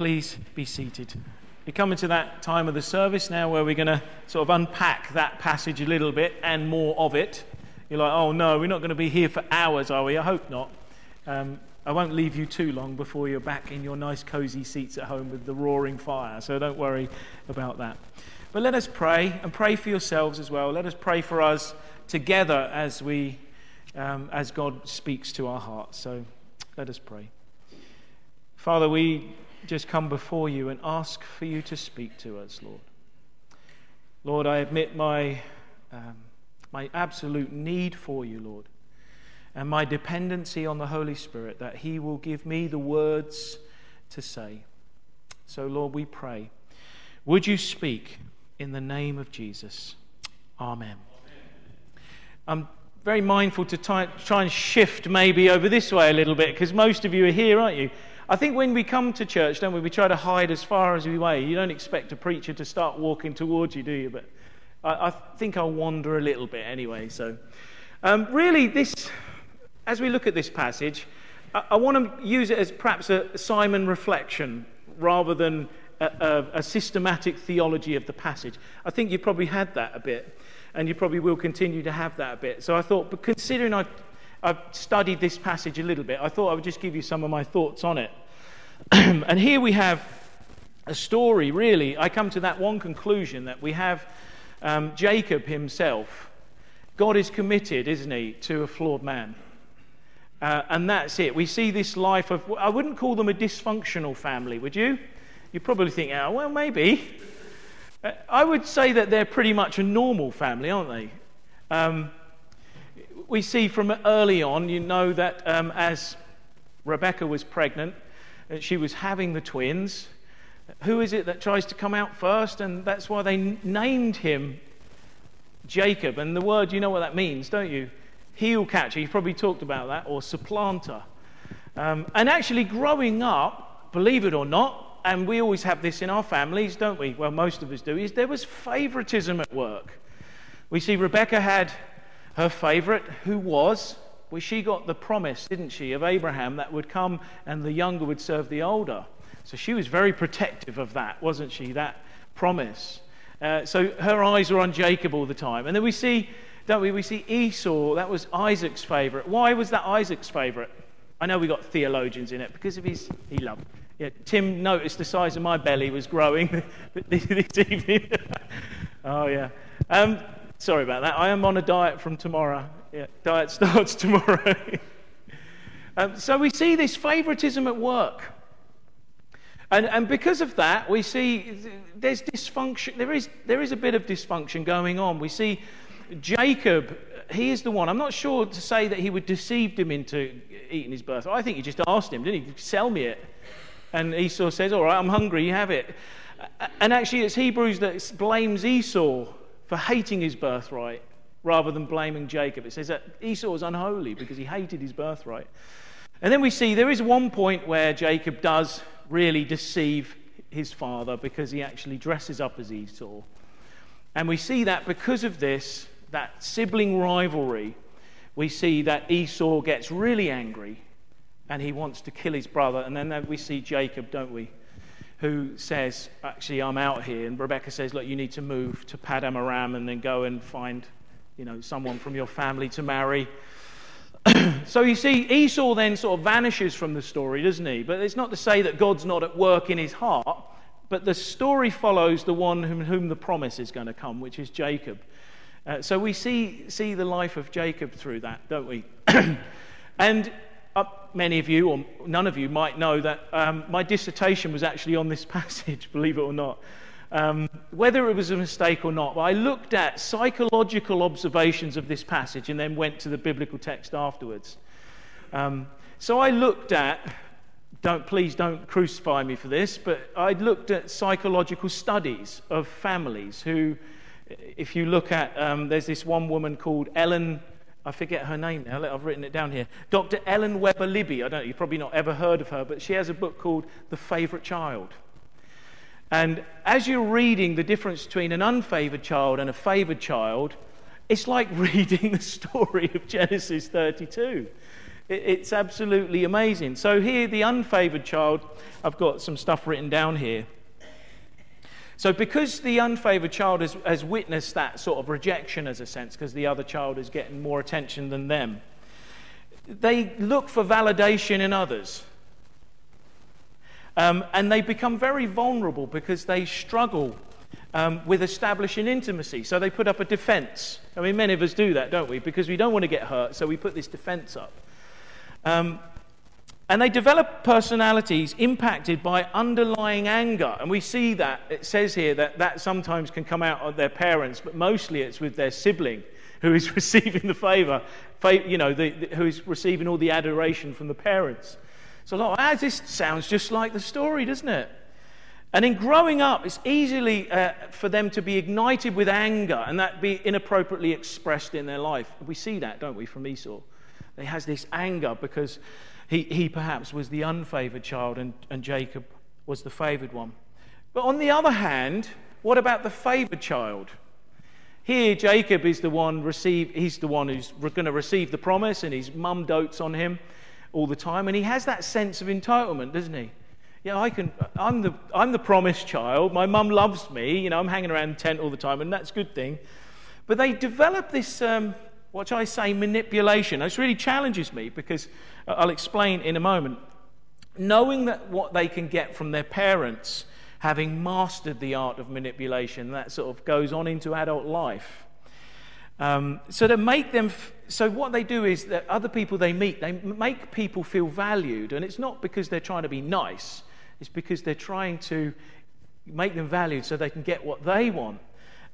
please be seated. We're coming to that time of the service now where we're going to sort of unpack that passage a little bit and more of it. You're like, oh no, we're not going to be here for hours, are we? I hope not. Um, I won't leave you too long before you're back in your nice, cozy seats at home with the roaring fire, so don't worry about that. But let us pray and pray for yourselves as well. Let us pray for us together as we, um, as God speaks to our hearts. So let us pray. Father, we just come before you and ask for you to speak to us, Lord. Lord, I admit my, um, my absolute need for you, Lord, and my dependency on the Holy Spirit that He will give me the words to say. So, Lord, we pray. Would you speak in the name of Jesus? Amen. I'm very mindful to try, try and shift maybe over this way a little bit because most of you are here, aren't you? I think when we come to church, don't we, we try to hide as far as we may. You don't expect a preacher to start walking towards you, do you? But I, I think I'll wander a little bit anyway. So, um, really, this, as we look at this passage, I, I want to use it as perhaps a Simon reflection rather than a, a, a systematic theology of the passage. I think you've probably had that a bit, and you probably will continue to have that a bit. So I thought, but considering I've I've studied this passage a little bit. I thought I would just give you some of my thoughts on it. and here we have a story, really. I come to that one conclusion that we have um, Jacob himself. God is committed, isn't he, to a flawed man. Uh, and that's it. We see this life of, I wouldn't call them a dysfunctional family, would you? You probably think, oh, well, maybe. Uh, I would say that they're pretty much a normal family, aren't they? Um, we see from early on, you know that um, as Rebecca was pregnant, she was having the twins. Who is it that tries to come out first? And that's why they named him Jacob. And the word, you know what that means, don't you? Heel catcher. You've probably talked about that, or supplanter. Um, and actually, growing up, believe it or not, and we always have this in our families, don't we? Well, most of us do, is there was favoritism at work. We see Rebecca had her favorite, who was, well, she got the promise, didn't she, of Abraham that would come and the younger would serve the older. So she was very protective of that, wasn't she? That promise. Uh, so her eyes were on Jacob all the time. And then we see, don't we? We see Esau, that was Isaac's favorite. Why was that Isaac's favorite? I know we got theologians in it because of his, he loved. Yeah, Tim noticed the size of my belly was growing this evening. oh, yeah. Um, Sorry about that. I am on a diet from tomorrow. Yeah, diet starts tomorrow. um, so we see this favoritism at work. And, and because of that, we see there's dysfunction. There is, there is a bit of dysfunction going on. We see Jacob, he is the one. I'm not sure to say that he would deceived him into eating his birthright. I think he just asked him, didn't he? Sell me it. And Esau says, All right, I'm hungry, you have it. And actually, it's Hebrews that blames Esau for hating his birthright rather than blaming Jacob. It says that Esau was unholy because he hated his birthright. And then we see there is one point where Jacob does really deceive his father because he actually dresses up as Esau. And we see that because of this, that sibling rivalry, we see that Esau gets really angry and he wants to kill his brother. And then we see Jacob, don't we? who says, Actually, I'm out here. And Rebecca says, Look, you need to move to Paddan Aram and then go and find you know, someone from your family to marry. so you see, Esau then sort of vanishes from the story, doesn't he? But it's not to say that God's not at work in his heart, but the story follows the one whom, whom the promise is going to come, which is Jacob. Uh, so we see, see the life of Jacob through that, don't we? and uh, many of you, or none of you, might know that um, my dissertation was actually on this passage, believe it or not. Um, whether it was a mistake or not, I looked at psychological observations of this passage and then went to the biblical text afterwards. Um, so I looked at, don't, please don't crucify me for this, but I looked at psychological studies of families who, if you look at, um, there's this one woman called Ellen I forget her name now. I've written it down here. Dr. Ellen Weber Libby. I don't know, you've probably not ever heard of her, but she has a book called The Favorite Child. And as you're reading the difference between an unfavored child and a favored child, it's like reading the story of Genesis 32. It's absolutely amazing. So, here, the unfavored child, I've got some stuff written down here. So, because the unfavored child has, has witnessed that sort of rejection, as a sense, because the other child is getting more attention than them, they look for validation in others. Um, and they become very vulnerable because they struggle um, with establishing intimacy. So they put up a defense. I mean, many of us do that, don't we? Because we don't want to get hurt, so we put this defense up. Um, and they develop personalities impacted by underlying anger. And we see that. It says here that that sometimes can come out of their parents, but mostly it's with their sibling who is receiving the favor, you know, the, the, who is receiving all the adoration from the parents. So, like, this sounds just like the story, doesn't it? And in growing up, it's easily uh, for them to be ignited with anger and that be inappropriately expressed in their life. We see that, don't we, from Esau? He has this anger because he, he perhaps was the unfavored child and, and Jacob was the favored one. But on the other hand, what about the favored child? Here, Jacob is the one receive, he's the one who's going to receive the promise, and his mum dotes on him all the time, and he has that sense of entitlement, doesn't he? Yeah, I can. I'm the I'm the promised child. My mum loves me. You know, I'm hanging around the tent all the time, and that's a good thing. But they develop this, um, what I say, manipulation. This really challenges me because uh, I'll explain in a moment. Knowing that what they can get from their parents, having mastered the art of manipulation, that sort of goes on into adult life. Um, so to make them, so what they do is that other people they meet, they make people feel valued, and it's not because they're trying to be nice. It's because they're trying to make them valued so they can get what they want.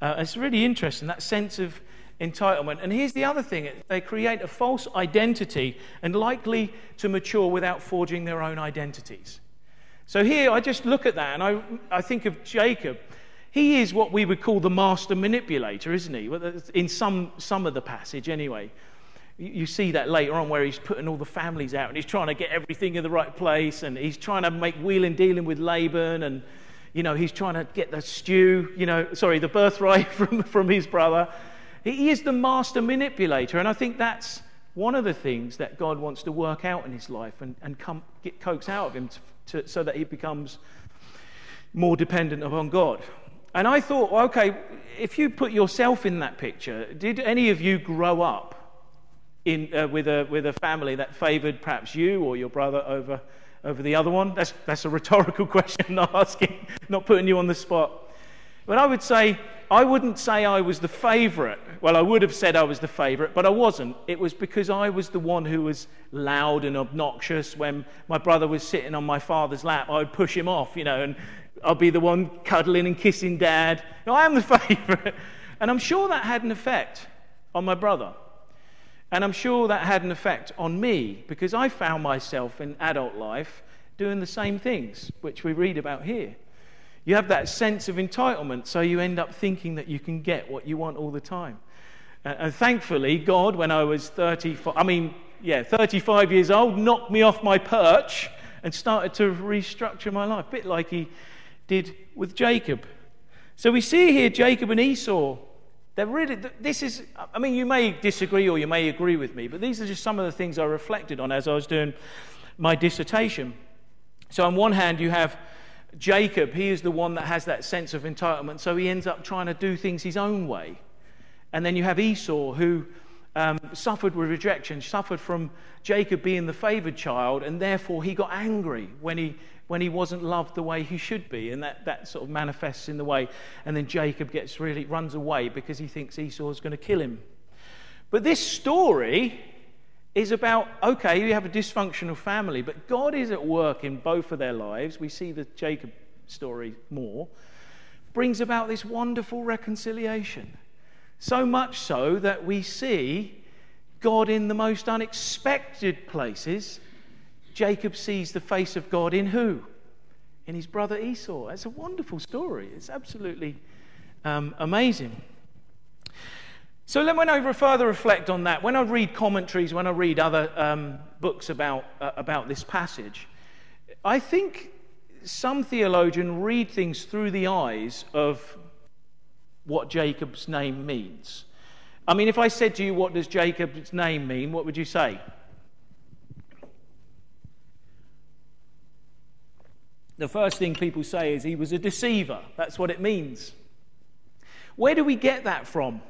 Uh, it's really interesting, that sense of entitlement. And here's the other thing they create a false identity and likely to mature without forging their own identities. So here, I just look at that and I, I think of Jacob. He is what we would call the master manipulator, isn't he? In some, some of the passage, anyway. You see that later on where he's putting all the families out and he's trying to get everything in the right place and he's trying to make wheeling dealing with Laban and, you know, he's trying to get the stew, you know, sorry, the birthright from, from his brother. He is the master manipulator. And I think that's one of the things that God wants to work out in his life and, and come, get coax out of him to, to, so that he becomes more dependent upon God. And I thought, okay, if you put yourself in that picture, did any of you grow up in, uh, with, a, with a family that favored perhaps you or your brother over, over the other one? That's, that's a rhetorical question, not asking, not putting you on the spot. But I would say, I wouldn't say I was the favorite. Well, I would have said I was the favorite, but I wasn't. It was because I was the one who was loud and obnoxious. When my brother was sitting on my father's lap, I would push him off, you know, and I'd be the one cuddling and kissing dad. Know, I am the favorite. And I'm sure that had an effect on my brother. And I'm sure that had an effect on me because I found myself in adult life doing the same things, which we read about here. You have that sense of entitlement, so you end up thinking that you can get what you want all the time. And thankfully, God, when I was 35, I mean, yeah, 35 years old, knocked me off my perch and started to restructure my life, a bit like he did with Jacob. So we see here Jacob and Esau they're really, this is, I mean, you may disagree or you may agree with me, but these are just some of the things I reflected on as I was doing my dissertation. So, on one hand, you have Jacob, he is the one that has that sense of entitlement, so he ends up trying to do things his own way. And then you have Esau, who um, suffered with rejection, suffered from Jacob being the favored child, and therefore he got angry when he when he wasn't loved the way he should be. And that, that sort of manifests in the way. And then Jacob gets really, runs away because he thinks Esau is going to kill him. But this story is about okay, you have a dysfunctional family, but God is at work in both of their lives. We see the Jacob story more, brings about this wonderful reconciliation. So much so that we see God in the most unexpected places Jacob sees the face of God in who? In his brother Esau. It's a wonderful story. It's absolutely um, amazing. So when I further reflect on that, when I read commentaries, when I read other um, books about, uh, about this passage, I think some theologians read things through the eyes of what Jacob's name means. I mean, if I said to you, what does Jacob's name mean, what would you say? The first thing people say is he was a deceiver. That's what it means. Where do we get that from?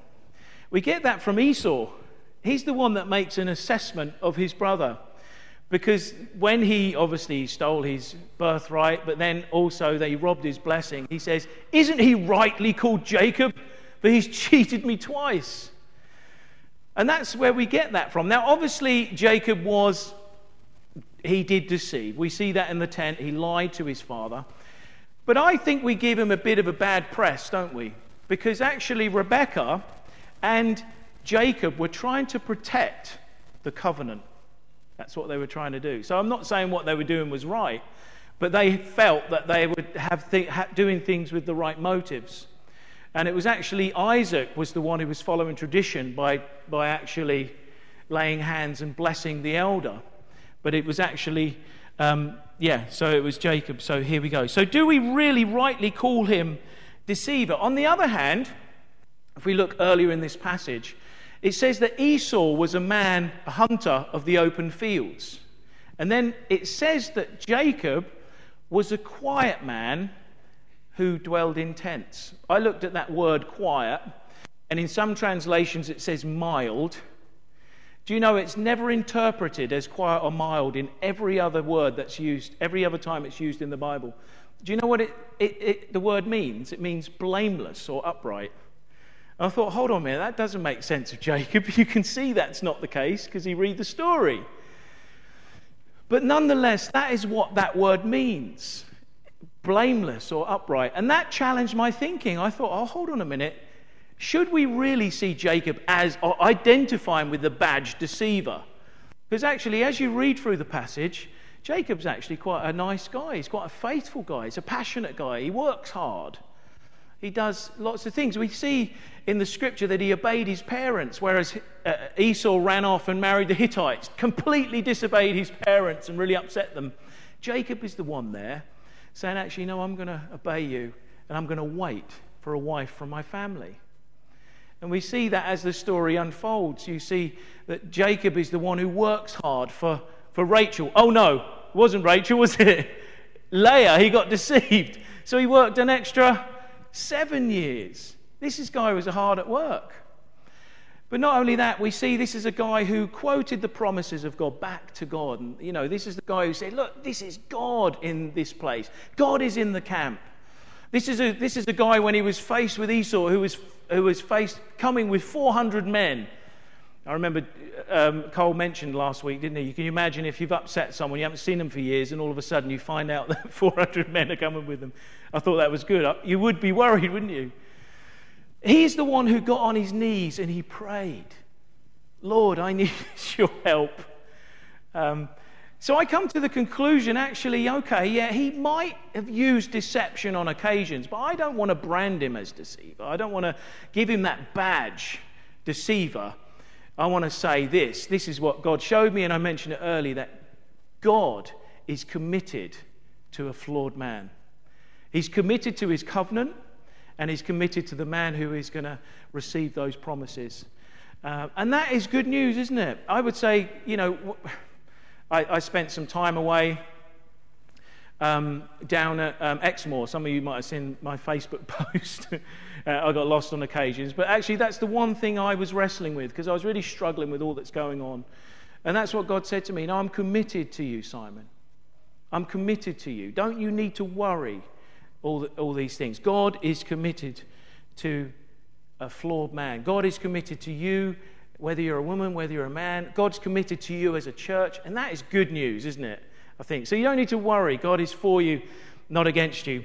We get that from Esau. He's the one that makes an assessment of his brother. Because when he obviously stole his birthright, but then also they robbed his blessing, he says, Isn't he rightly called Jacob? For he's cheated me twice. And that's where we get that from. Now, obviously, Jacob was, he did deceive. We see that in the tent. He lied to his father. But I think we give him a bit of a bad press, don't we? Because actually, Rebecca and Jacob were trying to protect the covenant. That's what they were trying to do. So I'm not saying what they were doing was right, but they felt that they have th- doing things with the right motives. And it was actually Isaac was the one who was following tradition by, by actually laying hands and blessing the elder. But it was actually, um, yeah, so it was Jacob. So here we go. So do we really rightly call him deceiver? On the other hand, if we look earlier in this passage, it says that Esau was a man, a hunter of the open fields. And then it says that Jacob was a quiet man who dwelled in tents. I looked at that word quiet, and in some translations it says mild. Do you know it's never interpreted as quiet or mild in every other word that's used, every other time it's used in the Bible? Do you know what it, it, it, the word means? It means blameless or upright. And I thought, hold on a minute, that doesn't make sense of Jacob. You can see that's not the case because you read the story. But nonetheless, that is what that word means blameless or upright. And that challenged my thinking. I thought, oh, hold on a minute. Should we really see Jacob as or with the badge deceiver? Because actually, as you read through the passage, Jacob's actually quite a nice guy. He's quite a faithful guy. He's a passionate guy. He works hard. He does lots of things. We see in the scripture that he obeyed his parents, whereas uh, Esau ran off and married the Hittites, completely disobeyed his parents and really upset them. Jacob is the one there saying, Actually, no, I'm going to obey you and I'm going to wait for a wife from my family. And we see that as the story unfolds. You see that Jacob is the one who works hard for, for Rachel. Oh, no, it wasn't Rachel, was it? Leah, he got deceived. So he worked an extra Seven years. This is guy was hard at work. But not only that, we see this is a guy who quoted the promises of God back to God. And, you know, this is the guy who said, Look, this is God in this place. God is in the camp. This is a, this is a guy when he was faced with Esau, who was, who was faced coming with 400 men. I remember um, Cole mentioned last week, didn't he? You Can imagine if you've upset someone, you haven't seen them for years, and all of a sudden you find out that 400 men are coming with them? I thought that was good. You would be worried, wouldn't you? He's the one who got on his knees and he prayed, Lord, I need your help. Um, so I come to the conclusion actually, okay, yeah, he might have used deception on occasions, but I don't want to brand him as deceiver. I don't want to give him that badge, deceiver. I want to say this. This is what God showed me, and I mentioned it earlier that God is committed to a flawed man. He's committed to his covenant, and he's committed to the man who is going to receive those promises. Uh, and that is good news, isn't it? I would say, you know, I, I spent some time away um, down at um, Exmoor. Some of you might have seen my Facebook post. uh, I got lost on occasions. But actually, that's the one thing I was wrestling with because I was really struggling with all that's going on. And that's what God said to me. No, I'm committed to you, Simon. I'm committed to you. Don't you need to worry all, the, all these things? God is committed to a flawed man. God is committed to you, whether you're a woman, whether you're a man. God's committed to you as a church. And that is good news, isn't it? I think. So you don't need to worry. God is for you, not against you.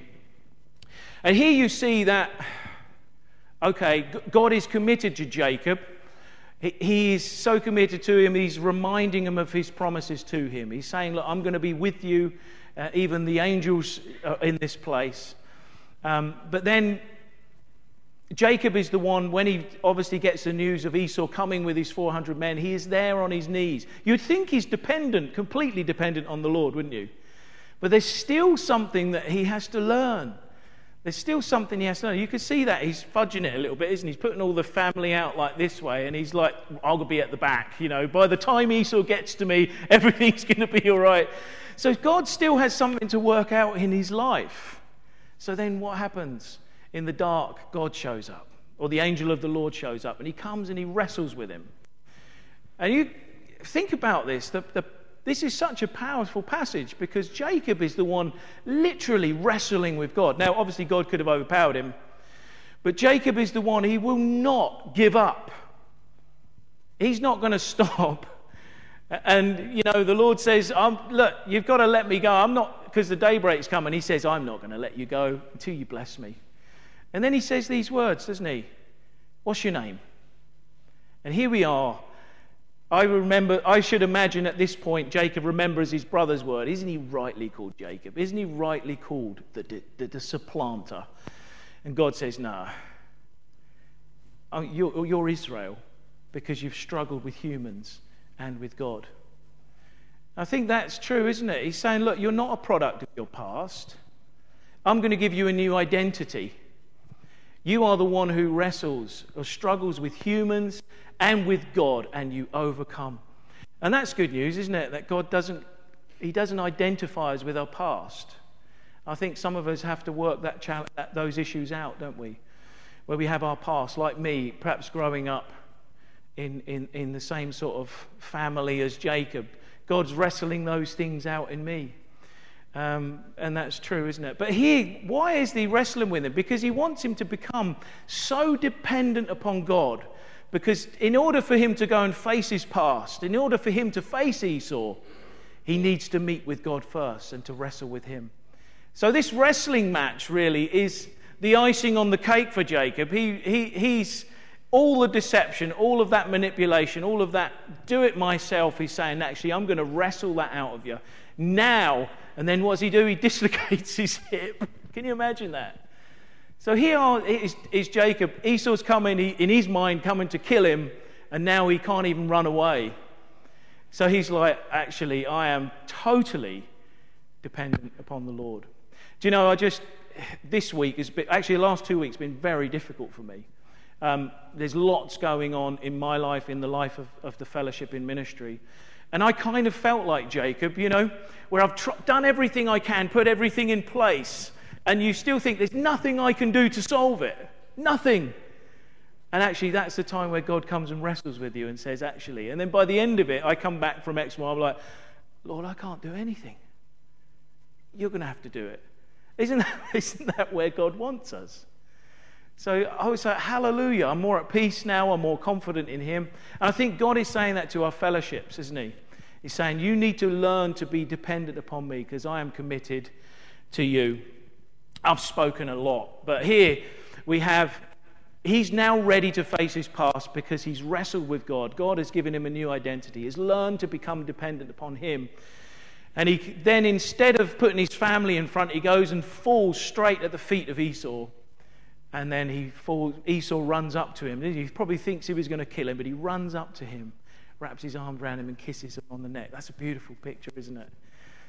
And here you see that, okay, God is committed to Jacob. He is so committed to him, he's reminding him of his promises to him. He's saying, Look, I'm going to be with you, uh, even the angels in this place. Um, but then Jacob is the one, when he obviously gets the news of Esau coming with his 400 men, he is there on his knees. You'd think he's dependent, completely dependent on the Lord, wouldn't you? But there's still something that he has to learn. There's still something he has to learn. You can see that he's fudging it a little bit, isn't he? He's putting all the family out like this way, and he's like, I'll be at the back. You know, by the time Esau gets to me, everything's going to be all right. So God still has something to work out in his life. So then what happens? In the dark, God shows up, or the angel of the Lord shows up, and he comes and he wrestles with him. And you think about this. The, the, this is such a powerful passage because Jacob is the one literally wrestling with God. Now, obviously, God could have overpowered him, but Jacob is the one, he will not give up. He's not going to stop. And, you know, the Lord says, Look, you've got to let me go. I'm not, because the daybreak's coming. He says, I'm not going to let you go until you bless me. And then he says these words, doesn't he? What's your name? And here we are I remember, I should imagine at this point, Jacob remembers his brother's word. Isn't he rightly called Jacob? Isn't he rightly called the, the, the supplanter? And God says, No. Oh, you're, you're Israel because you've struggled with humans and with God. I think that's true, isn't it? He's saying, Look, you're not a product of your past. I'm going to give you a new identity. You are the one who wrestles or struggles with humans and with God, and you overcome. And that's good news, isn't it? That God doesn't, He doesn't identify us with our past. I think some of us have to work that, that those issues out, don't we? Where we have our past, like me, perhaps growing up in, in, in the same sort of family as Jacob. God's wrestling those things out in me. Um, and that's true, isn't it? But here, why is he wrestling with him? Because he wants him to become so dependent upon God. Because in order for him to go and face his past, in order for him to face Esau, he needs to meet with God first and to wrestle with him. So, this wrestling match really is the icing on the cake for Jacob. He, he, he's all the deception, all of that manipulation, all of that do it myself. He's saying, actually, I'm going to wrestle that out of you now and then what does he do? He dislocates his hip. Can you imagine that? So here is, is Jacob. Esau's coming, he, in his mind, coming to kill him, and now he can't even run away. So he's like, actually, I am totally dependent upon the Lord. Do you know, I just, this week has been, actually, the last two weeks been very difficult for me. Um, there's lots going on in my life, in the life of, of the fellowship in ministry. And I kind of felt like Jacob, you know, where I've tr- done everything I can, put everything in place, and you still think there's nothing I can do to solve it. Nothing. And actually, that's the time where God comes and wrestles with you and says, actually. And then by the end of it, I come back from X, I'm like, Lord, I can't do anything. You're going to have to do it. Isn't that, isn't that where God wants us? So I was like, hallelujah. I'm more at peace now. I'm more confident in Him. And I think God is saying that to our fellowships, isn't He? He's saying, You need to learn to be dependent upon me because I am committed to you. I've spoken a lot, but here we have, he's now ready to face his past because he's wrestled with God. God has given him a new identity, he's learned to become dependent upon him. And he then, instead of putting his family in front, he goes and falls straight at the feet of Esau. And then he falls, Esau runs up to him. He probably thinks he was going to kill him, but he runs up to him, wraps his arms around him, and kisses him on the neck. That's a beautiful picture, isn't it?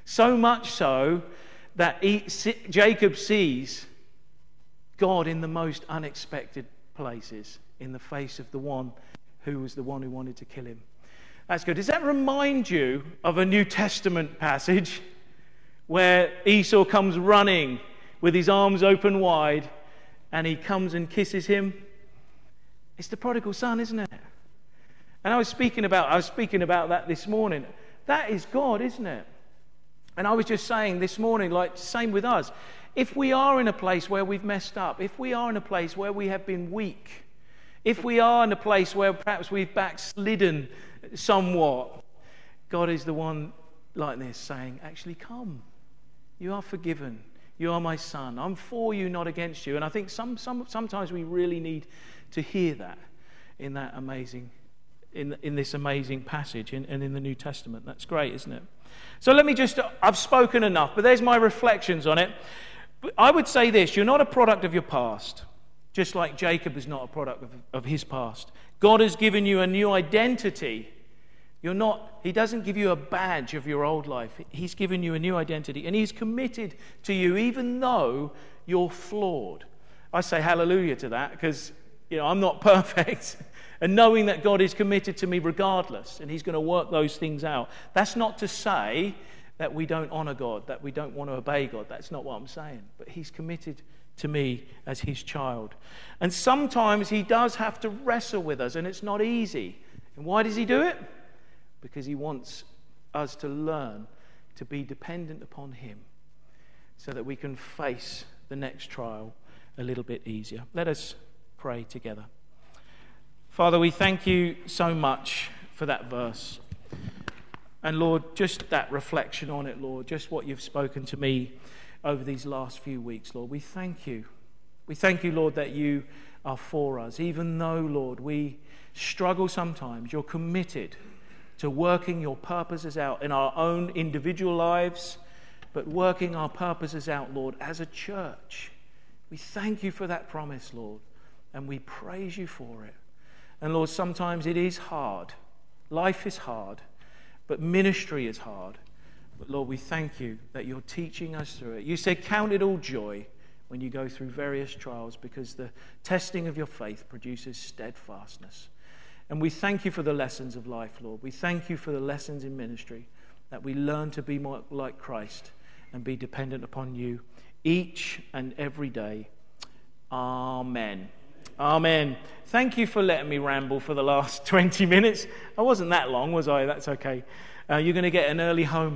So much so that he, Jacob sees God in the most unexpected places in the face of the one who was the one who wanted to kill him. That's good. Does that remind you of a New Testament passage where Esau comes running with his arms open wide? and he comes and kisses him. It's the prodigal son, isn't it? And I was speaking about I was speaking about that this morning. That is God, isn't it? And I was just saying this morning, like same with us. If we are in a place where we've messed up, if we are in a place where we have been weak, if we are in a place where perhaps we've backslidden somewhat, God is the one like this saying, actually, come. You are forgiven. You are my son. I'm for you, not against you. And I think some, some, sometimes we really need to hear that in that amazing, in, in this amazing passage and in, the New Testament. That's great, isn't it? So let me just, I've spoken enough, but there's my reflections on it. I would say this you're not a product of your past, just like Jacob is not a product of, of his past. God has given you a new identity you're not, he doesn't give you a badge of your old life. He's given you a new identity and he's committed to you even though you're flawed. I say hallelujah to that because, you know, I'm not perfect. And knowing that God is committed to me regardless and he's going to work those things out. That's not to say that we don't honor God, that we don't want to obey God. That's not what I'm saying. But He's committed to me as His child. And sometimes He does have to wrestle with us, and it's not easy. And why does He do it? Because He wants us to learn to be dependent upon Him so that we can face the next trial a little bit easier. Let us pray together. Father, we thank you so much for that verse. And Lord, just that reflection on it, Lord, just what you've spoken to me over these last few weeks, Lord, we thank you. We thank you, Lord, that you are for us. Even though, Lord, we struggle sometimes, you're committed to working your purposes out in our own individual lives, but working our purposes out, Lord, as a church. We thank you for that promise, Lord, and we praise you for it. And Lord, sometimes it is hard. Life is hard. But ministry is hard. But Lord, we thank you that you're teaching us through it. You said, Count it all joy when you go through various trials because the testing of your faith produces steadfastness. And we thank you for the lessons of life, Lord. We thank you for the lessons in ministry that we learn to be more like Christ and be dependent upon you each and every day. Amen. Amen. Thank you for letting me ramble for the last 20 minutes. I wasn't that long, was I? That's okay. Uh, you're going to get an early home